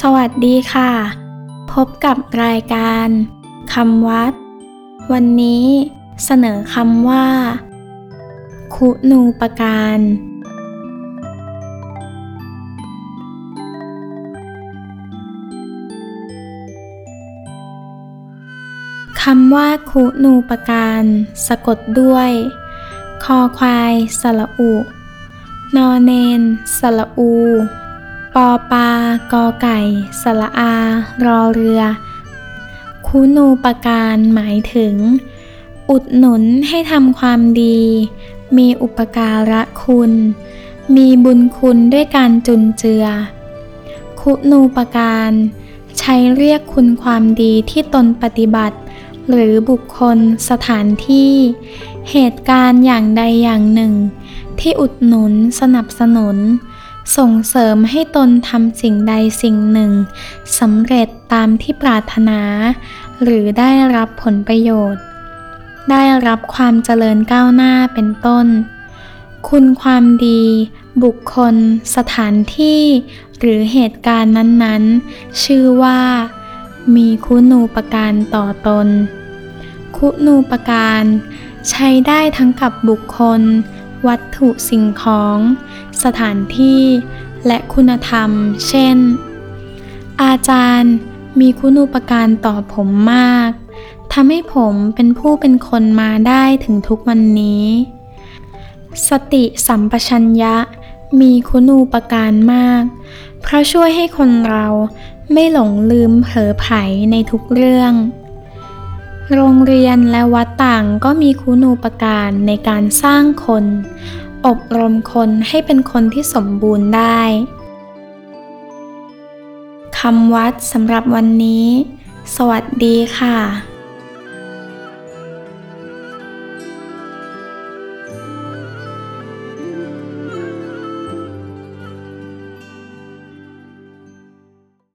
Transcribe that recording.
สวัสดีค่ะ พบกับรายการคำวัด วันนี้เสนอคำว่า คุณูปการ คำว่าคุณูปการ สะกดด้วย คอควายสระอุ นอเนนสระอู ปอปากอไก่สระอา รอเรือ คุณูปการหมายถึง อุดหนุนให้ทำความดี มีอุปการะคุณ มีบุญคุณด้วยการจุนเจือ คุณูปการ ใช้เรียกคุณความดีที่ตนปฏิบัติ หรือบุคคลสถานที่ เหตุการณ์อย่างใดอย่างหนึ่ง ที่อุดหนุนสนับสนุน ส่งเสริมให้ตนทำสิ่งใดสิ่งหนึ่งสำเร็จตามที่ปรารถนา หรือได้รับผลประโยชน์ ได้รับความเจริญก้าวหน้าเป็นต้น คุณความดี บุคคล สถานที่ หรือเหตุการณ์นั้นๆ ชื่อว่า มีคุณูปการต่อตน คุณูปการ ใช้ได้ทั้งกับบุคคล วัตถุสิ่งของ สถานที่ และคุณธรรม เช่น อาจารย์มีคุณูปการต่อผมมากทำให้ผมเป็นผู้เป็นคนมาได้ถึงทุกวันนี้ สติสัมปชัญญะมีคุณูปการมาก เพราะช่วยให้คนเราไม่หลงลืมเผลอไผลในทุกเรื่อง โรงเรียนและวัดต่างก็มีคุณูปการในการสร้างคน อบรมคนให้เป็นคนที่สมบูรณ์ได้คำวัดสำหรับวันนี้ สวัสดีค่ะ